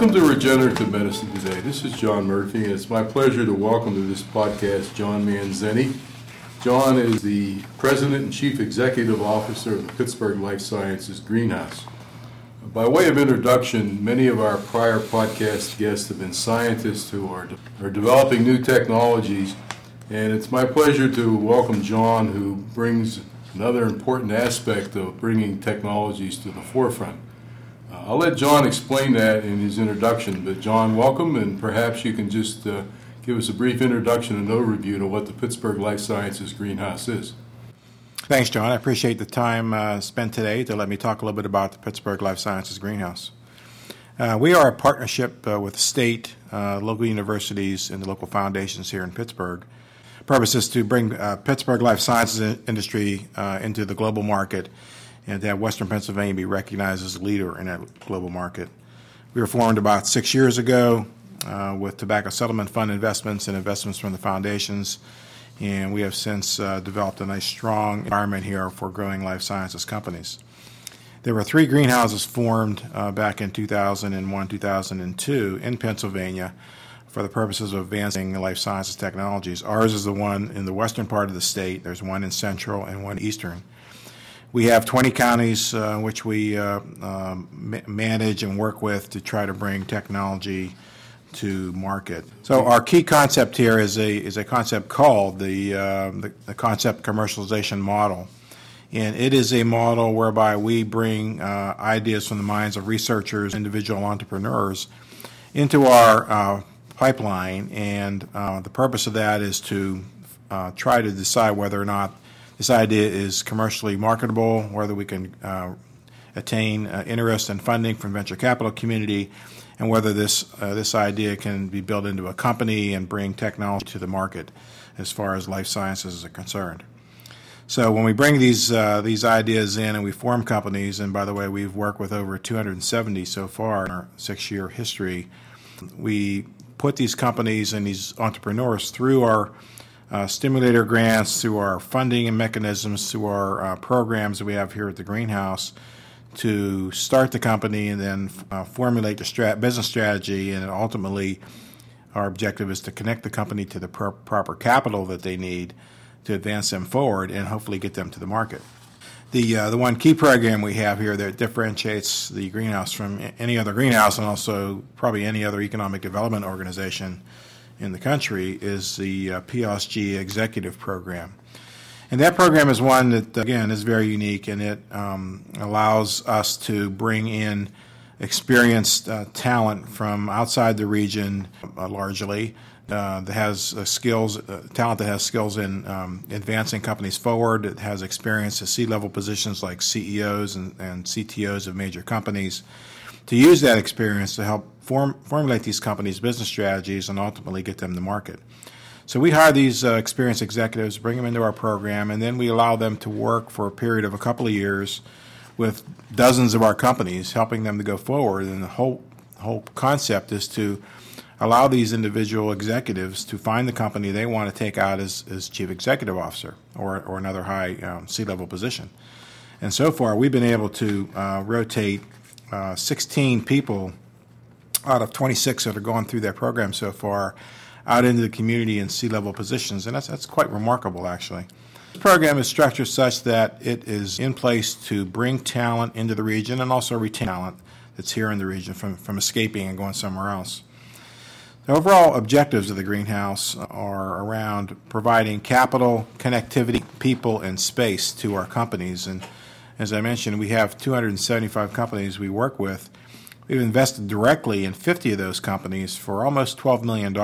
Welcome to Regenerative Medicine today. This is John Murphy, and it's my pleasure to welcome to this podcast John Manzetti. John is the President and Chief Executive Officer of the Pittsburgh Life Sciences Greenhouse. By way of introduction, many of our prior podcast guests have been scientists who are, are developing new technologies, and it's my pleasure to welcome John, who brings another important aspect of bringing technologies to the forefront. I'll let John explain that in his introduction, but John, welcome, and perhaps you can just uh, give us a brief introduction and overview to what the Pittsburgh Life Sciences Greenhouse is. Thanks, John. I appreciate the time uh, spent today to let me talk a little bit about the Pittsburgh Life Sciences Greenhouse. Uh, we are a partnership uh, with state, uh, local universities, and the local foundations here in Pittsburgh. Purpose is to bring uh, Pittsburgh life sciences industry uh, into the global market and to have Western Pennsylvania be recognized as a leader in that global market. We were formed about six years ago uh, with Tobacco Settlement Fund investments and investments from the foundations. And we have since uh, developed a nice, strong environment here for growing life sciences companies. There were three greenhouses formed uh, back in 2001 2002 in Pennsylvania for the purposes of advancing life sciences technologies. Ours is the one in the western part of the state, there's one in central and one eastern. We have 20 counties uh, which we uh, um, manage and work with to try to bring technology to market. So our key concept here is a is a concept called the, uh, the, the concept commercialization model, and it is a model whereby we bring uh, ideas from the minds of researchers, individual entrepreneurs, into our uh, pipeline, and uh, the purpose of that is to uh, try to decide whether or not this idea is commercially marketable, whether we can uh, attain interest and funding from venture capital community and whether this uh, this idea can be built into a company and bring technology to the market as far as life sciences are concerned. So when we bring these uh, these ideas in and we form companies, and by the way, we've worked with over 270 so far in our six-year history. We put these companies and these entrepreneurs through our uh, stimulator grants, through our funding and mechanisms, through our uh, programs that we have here at the greenhouse to start the company and then uh, formulate the strat- business strategy, and ultimately, our objective is to connect the company to the pro- proper capital that they need to advance them forward and hopefully get them to the market. The uh, the one key program we have here that differentiates the greenhouse from any other greenhouse and also probably any other economic development organization in the country is the uh, PLSG Executive Program. And that program is one that, again, is very unique and it um, allows us to bring in experienced uh, talent from outside the region uh, largely. Uh, that has uh, skills, uh, talent that has skills in um, advancing companies forward, that has experience at C-level positions like CEOs and, and, CTOs of major companies, to use that experience to help form, formulate these companies' business strategies and ultimately get them to market. So we hire these uh, experienced executives, bring them into our program, and then we allow them to work for a period of a couple of years with dozens of our companies, helping them to go forward. And the whole whole concept is to allow these individual executives to find the company they want to take out as, as chief executive officer or, or another high um, C-level position. And so far, we've been able to uh, rotate uh, 16 people out of 26 that are going through that program so far out into the community in C-level positions, and that's, that's quite remarkable, actually. The program is structured such that it is in place to bring talent into the region and also retain talent that's here in the region from, from escaping and going somewhere else. The overall objectives of the greenhouse are around providing capital, connectivity, people, and space to our companies. And as I mentioned, we have 275 companies we work with We've invested directly in 50 of those companies for almost $12 million,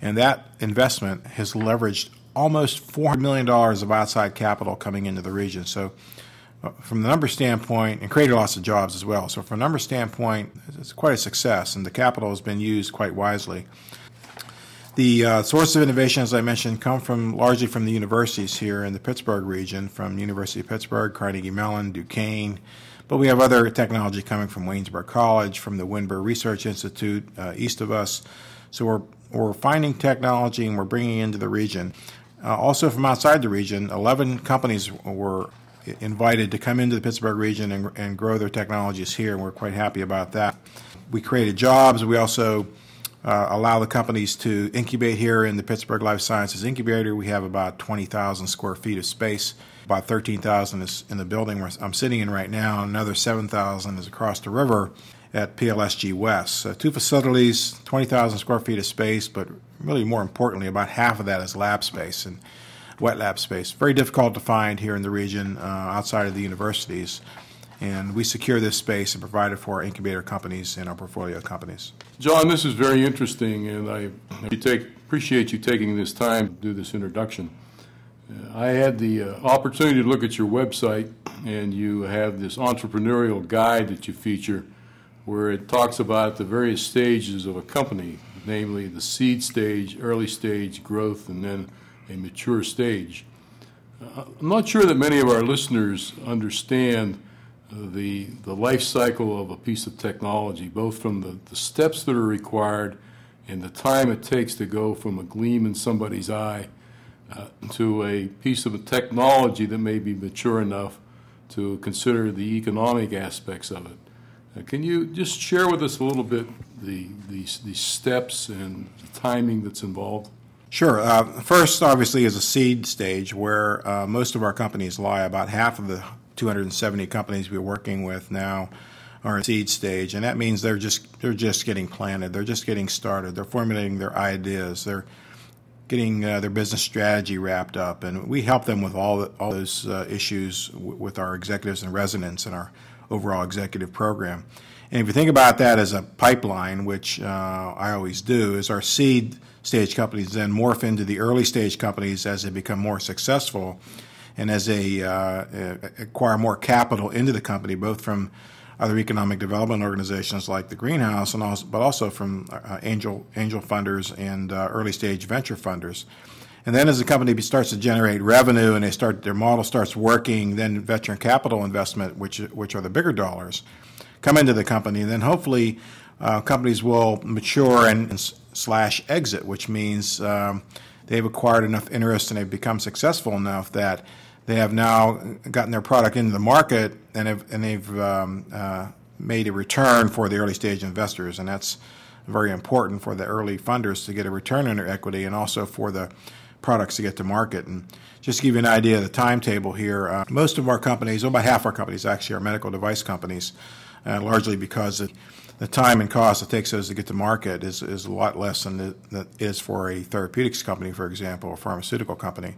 and that investment has leveraged almost $400 million of outside capital coming into the region. So, uh, from the number standpoint, and created lots of jobs as well. So, from a number standpoint, it's quite a success, and the capital has been used quite wisely. The uh, sources of innovation, as I mentioned, come from largely from the universities here in the Pittsburgh region, from University of Pittsburgh, Carnegie Mellon, Duquesne, but we have other technology coming from Waynesburg College, from the Windber Research Institute uh, east of us. So we're, we're finding technology and we're bringing into the region. Uh, also from outside the region, 11 companies were invited to come into the Pittsburgh region and, and grow their technologies here, and we're quite happy about that. we created jobs. We also uh, allow the companies to incubate here in the Pittsburgh Life Sciences Incubator. We have about 20,000 square feet of space. About 13,000 is in the building where I'm sitting in right now. Another 7,000 is across the river at PLSG West. So two facilities, 20,000 square feet of space, but really more importantly, about half of that is lab space and wet lab space. Very difficult to find here in the region uh, outside of the universities and we secure this space and provide it for our incubator companies and our portfolio companies. John, this is very interesting, and I appreciate you taking this time to do this introduction. Uh, I had the uh, opportunity to look at your website, and you have this entrepreneurial guide that you feature where it talks about the various stages of a company, namely the seed stage, early stage, growth, and then a mature stage. Uh, I'm not sure that many of our listeners understand the, the life cycle of a piece of technology, both from the, the steps that are required and the time it takes to go from a gleam in somebody's eye uh, to a piece of a technology that may be mature enough to consider the economic aspects of it. Uh, can you just share with us a little bit the, the, the steps and the timing that's involved? Sure. Uh, first, obviously, is a seed stage where uh, most of our companies lie. About half of the 270 companies we're working with now are in seed stage, and that means they're just they're just getting planted. They're just getting started. They're formulating their ideas. They're getting uh, their business strategy wrapped up, and we help them with all all those uh, issues w- with our executives and residents and our overall executive program. And if you think about that as a pipeline, which uh, I always do, is our seed stage companies then morph into the early stage companies as they become more successful and as they uh, acquire more capital into the company, both from other economic development organizations like the Greenhouse, and also, but also from uh, angel angel funders and uh, early stage venture funders. And then as the company starts to generate revenue and they start their model starts working, then venture capital investment, which which are the bigger dollars, come into the company, and then hopefully uh, companies will mature and, and, slash exit, which means um, they've acquired enough interest and they've become successful enough that they have now gotten their product into the market and have and they've um, uh, made a return for the early stage investors, and that's very important for the early funders to get a return on their equity, and also for the products to get to market. And just to give you an idea of the timetable here, uh, most of our companies, about half our companies actually, are medical device companies, uh, largely because the time and cost it takes those to get to market is, is a lot less than it is for a therapeutics company, for example, or pharmaceutical company.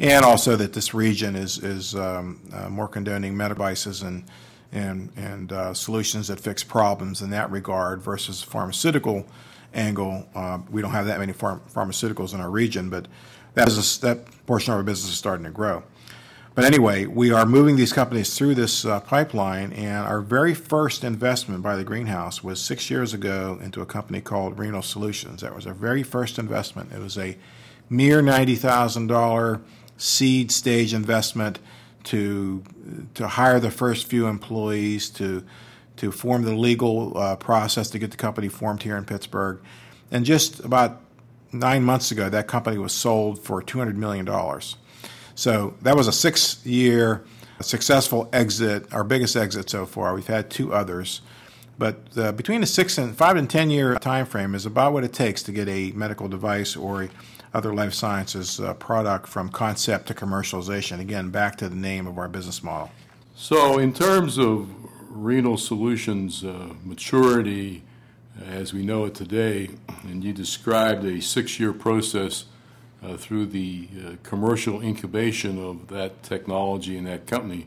And also that this region is, is um, uh, more condoning devices and, and, and uh, solutions that fix problems in that regard versus pharmaceutical angle. Uh, we don't have that many pharm- pharmaceuticals in our region, but that, is a, that portion of our business is starting to grow. But anyway, we are moving these companies through this uh, pipeline, and our very first investment by the greenhouse was six years ago into a company called Renal Solutions. That was our very first investment. It was a mere $90,000 seed stage investment to to hire the first few employees, to to form the legal uh, process to get the company formed here in Pittsburgh. And just about nine months ago, that company was sold for $200 million. So that was a six year successful exit, our biggest exit so far. We've had two others. But uh, between a six and five and 10 year time frame is about what it takes to get a medical device or a other life sciences uh, product from concept to commercialization. Again, back to the name of our business model. So, in terms of renal solutions uh, maturity, as we know it today, and you described a six year process uh, through the uh, commercial incubation of that technology and that company.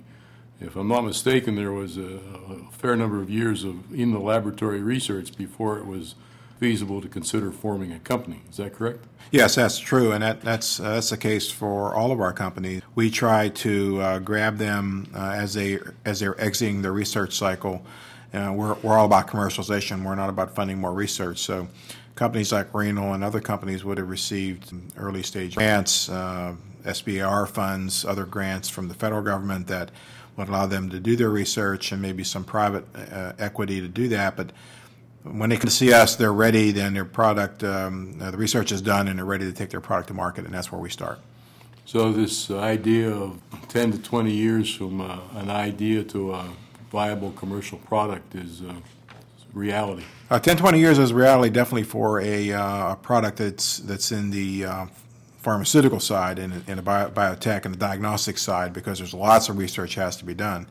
If I'm not mistaken, there was a, a, fair number of years of in the laboratory research before it was feasible to consider forming a company. Is that correct? Yes, that's true, and that, that's uh, that's the case for all of our companies. We try to uh, grab them uh, as they as they're exiting their research cycle. Uh, we're we're all about commercialization. We're not about funding more research. So companies like Renal and other companies would have received early stage grants, uh, SBIR funds, other grants from the federal government that would allow them to do their research and maybe some private uh, equity to do that. But when they can see us, they're ready. Then their product, um, uh, the research is done, and they're ready to take their product to market, and that's where we start. So this idea of 10 to 20 years from uh, an idea to a viable commercial product is uh, reality? Uh, 10, 20 years is reality definitely for a, uh, a product that's that's in the uh, pharmaceutical side and in the bio, biotech and the diagnostic side because there's lots of research has to be done.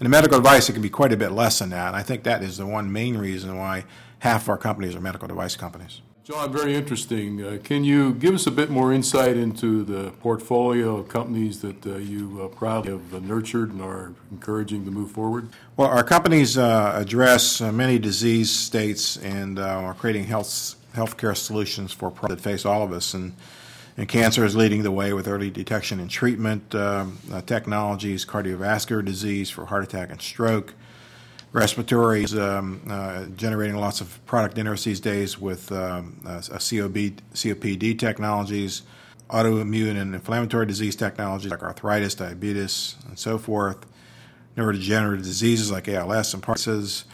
In the medical device, it can be quite a bit less than that. And I think that is the one main reason why half of our companies are medical device companies. John, very interesting. Uh, can you give us a bit more insight into the portfolio of companies that uh, you uh, proudly have uh, nurtured and are encouraging to move forward? Well, our companies uh, address uh, many disease states and are creating health healthcare solutions for problems that face all of us. And, and cancer is leading the way with early detection and treatment um, technologies, cardiovascular disease for heart attack and stroke respiratory is um, uh, generating lots of product interest these days with um, uh, COB, COPD technologies, autoimmune and inflammatory disease technologies like arthritis, diabetes, and so forth, neurodegenerative diseases like ALS and Parkinson's.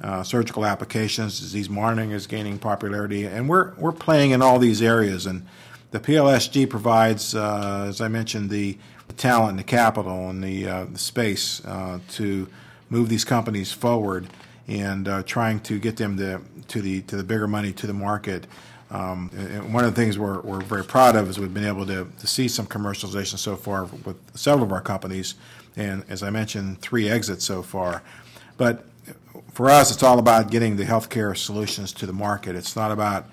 Uh, surgical applications, disease monitoring is gaining popularity, and we're we're playing in all these areas. And the PLSG provides, uh, as I mentioned, the, the, talent and the capital and the, uh, the space uh, to move these companies forward and uh, trying to get them to, to the to the bigger money to the market. Um, one of the things we're, we're very proud of is we've been able to, to see some commercialization so far with several of our companies, and as I mentioned, three exits so far. But for us, it's all about getting the healthcare solutions to the market. It's not about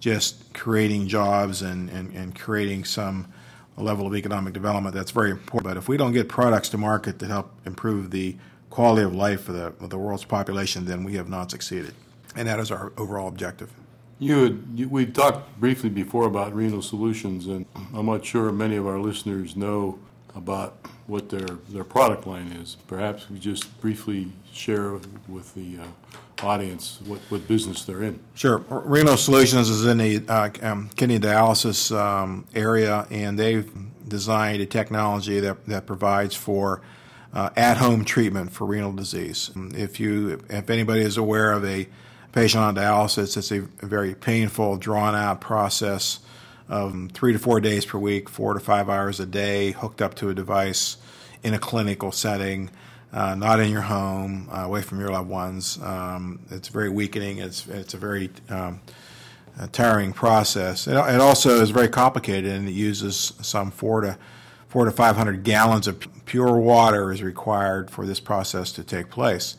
just creating jobs and, and, and creating some level of economic development. That's very important. But if we don't get products to market that help improve the quality of life for the, the world's population, then we have not succeeded. And that is our overall objective. You, had, you we talked briefly before about renal solutions, and I'm not sure many of our listeners know about what their, their product line is. Perhaps we just briefly share with the uh, audience what, what business they're in. Sure. Renal Solutions is in the uh, um, kidney dialysis um, area, and they've designed a technology that, that provides for uh, at-home treatment for renal disease. If you, if anybody is aware of a patient on dialysis, it's a, very painful, drawn-out process of three to four days per week, four to five hours a day, hooked up to a device in a clinical setting, uh, not in your home, uh, away from your loved ones. Um, it's very weakening. It's it's a very um, a tiring process. It, it also is very complicated and it uses some four to four to 500 gallons of pure water is required for this process to take place.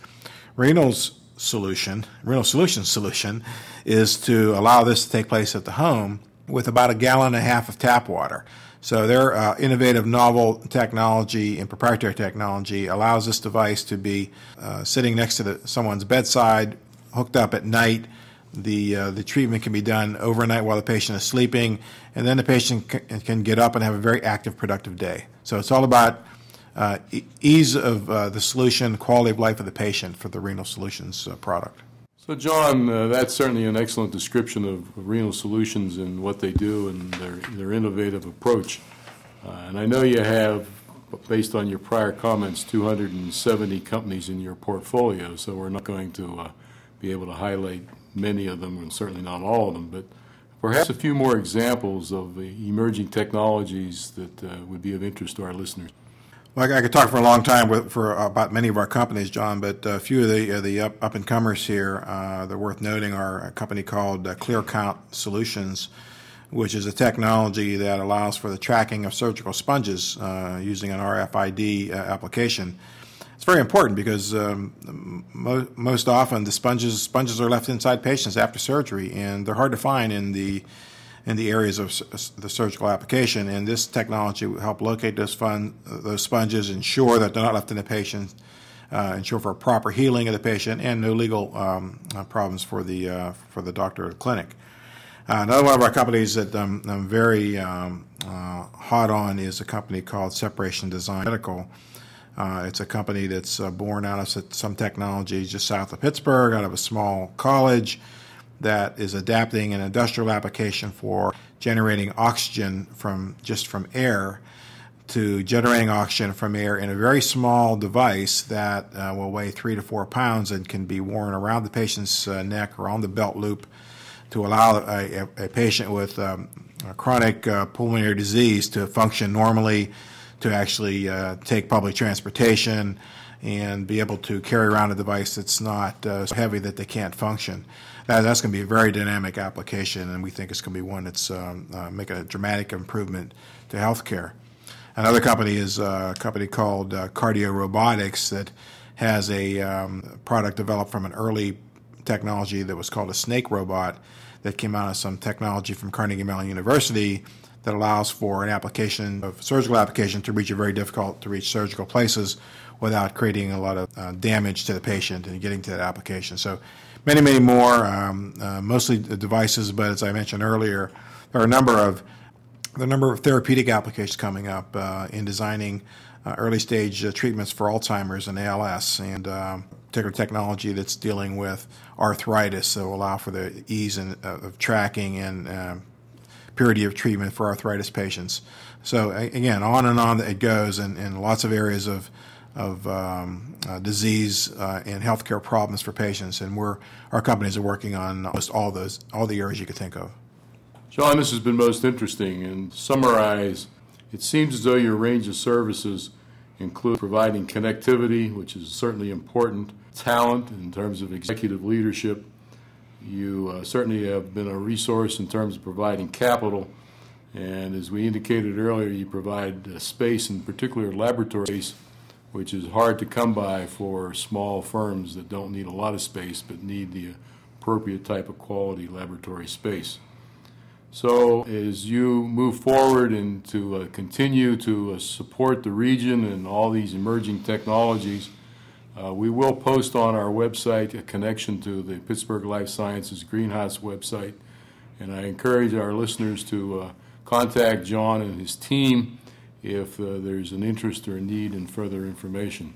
Renal's solution, Renal solution solution, is to allow this to take place at the home with about a gallon and a half of tap water. So their uh, innovative, novel technology and proprietary technology allows this device to be uh, sitting next to the, someone's bedside, hooked up at night, the uh, the treatment can be done overnight while the patient is sleeping, and then the patient c- can get up and have a very active, productive day. So it's all about uh, e- ease of uh, the solution, quality of life of the patient for the Renal Solutions uh, product. So, John, uh, that's certainly an excellent description of, Renal Solutions and what they do and their their innovative approach. Uh, and I know you have, based on your prior comments, 270 companies in your portfolio. So we're not going to be able to highlight many of them, and certainly not all of them, but perhaps a few more examples of emerging technologies that uh, would be of interest to our listeners. Well, I could talk for a long time with, for about many of our companies, John, but a few of the uh, the up, up and comers here uh, that are worth noting are a company called uh, ClearCount Solutions, which is a technology that allows for the tracking of surgical sponges uh, using an RFID uh, application. It's very important because um, mo- most often the sponges sponges are left inside patients after surgery, and they're hard to find in the in the areas of the surgical application. And this technology will help locate those fun, those sponges, ensure that they're not left in the patient, uh, ensure for proper healing of the patient, and no legal um, uh, problems for the uh, for the doctor or the clinic. Uh, another one of our companies that I'm, I'm very um, uh, hot on is a company called Separation Design Medical. Uh, it's a company that's born out of some technology just south of Pittsburgh, out of a small college that is adapting an industrial application for generating oxygen from just from air to generating oxygen from air in a very small device that uh, will weigh three to four pounds and can be worn around the patient's uh, neck or on the belt loop to allow a, a, patient with um, a chronic uh, pulmonary disease to function normally to actually uh, take public transportation and be able to carry around a device that's not uh, so heavy that they can't function. That, that's going to be a very dynamic application, and we think it's going to be one that's um, uh, making a dramatic improvement to healthcare. Another company is a company called uh, Cardio Robotics that has a um, product developed from an early technology that was called a snake robot that came out of some technology from Carnegie Mellon University that allows for an application of surgical application to reach a very difficult to reach surgical places without creating a lot of uh, damage to the patient and getting to that application. So many, many more, um, uh, mostly devices, but as I mentioned earlier, there are a number of the number of therapeutic applications coming up uh, in designing uh, early stage uh, treatments for Alzheimer's and ALS, and um, particular technology that's dealing with arthritis that will allow for the ease in, uh, of tracking and um, purity of treatment for arthritis patients. So again, on and on it goes, in, in lots of areas of of um, uh, disease uh, and healthcare problems for patients, and we're our companies are working on almost all those all the areas you could think of. John, this has been most interesting. And summarize, it seems as though your range of services include providing connectivity, which is certainly important, talent in terms of executive leadership. You uh, certainly have been a resource in terms of providing capital. And as we indicated earlier, you provide uh, space, in particular laboratory space, which is hard to come by for small firms that don't need a lot of space but need the appropriate type of quality laboratory space. So as you move forward and to uh, continue to uh, support the region and all these emerging technologies, uh, we will post on our website a connection to the Pittsburgh Life Sciences Greenhouse website. And I encourage our listeners to uh, contact John and his team if uh, there's an interest or a need in further information.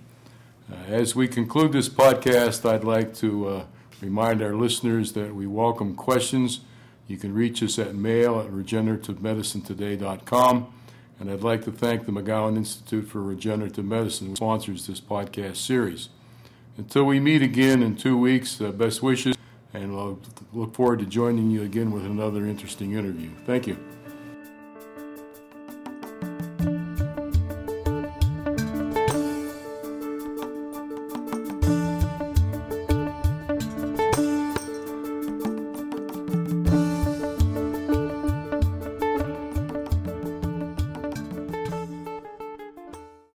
Uh, as we conclude this podcast, I'd like to remind our listeners that we welcome questions you can reach us at mail at regenerativemedicinetoday.com. And I'd like to thank the McGowan Institute for Regenerative Medicine, which sponsors this podcast series. Until we meet again in two weeks, uh, best wishes, and we'll look forward to joining you again with another interesting interview. Thank you.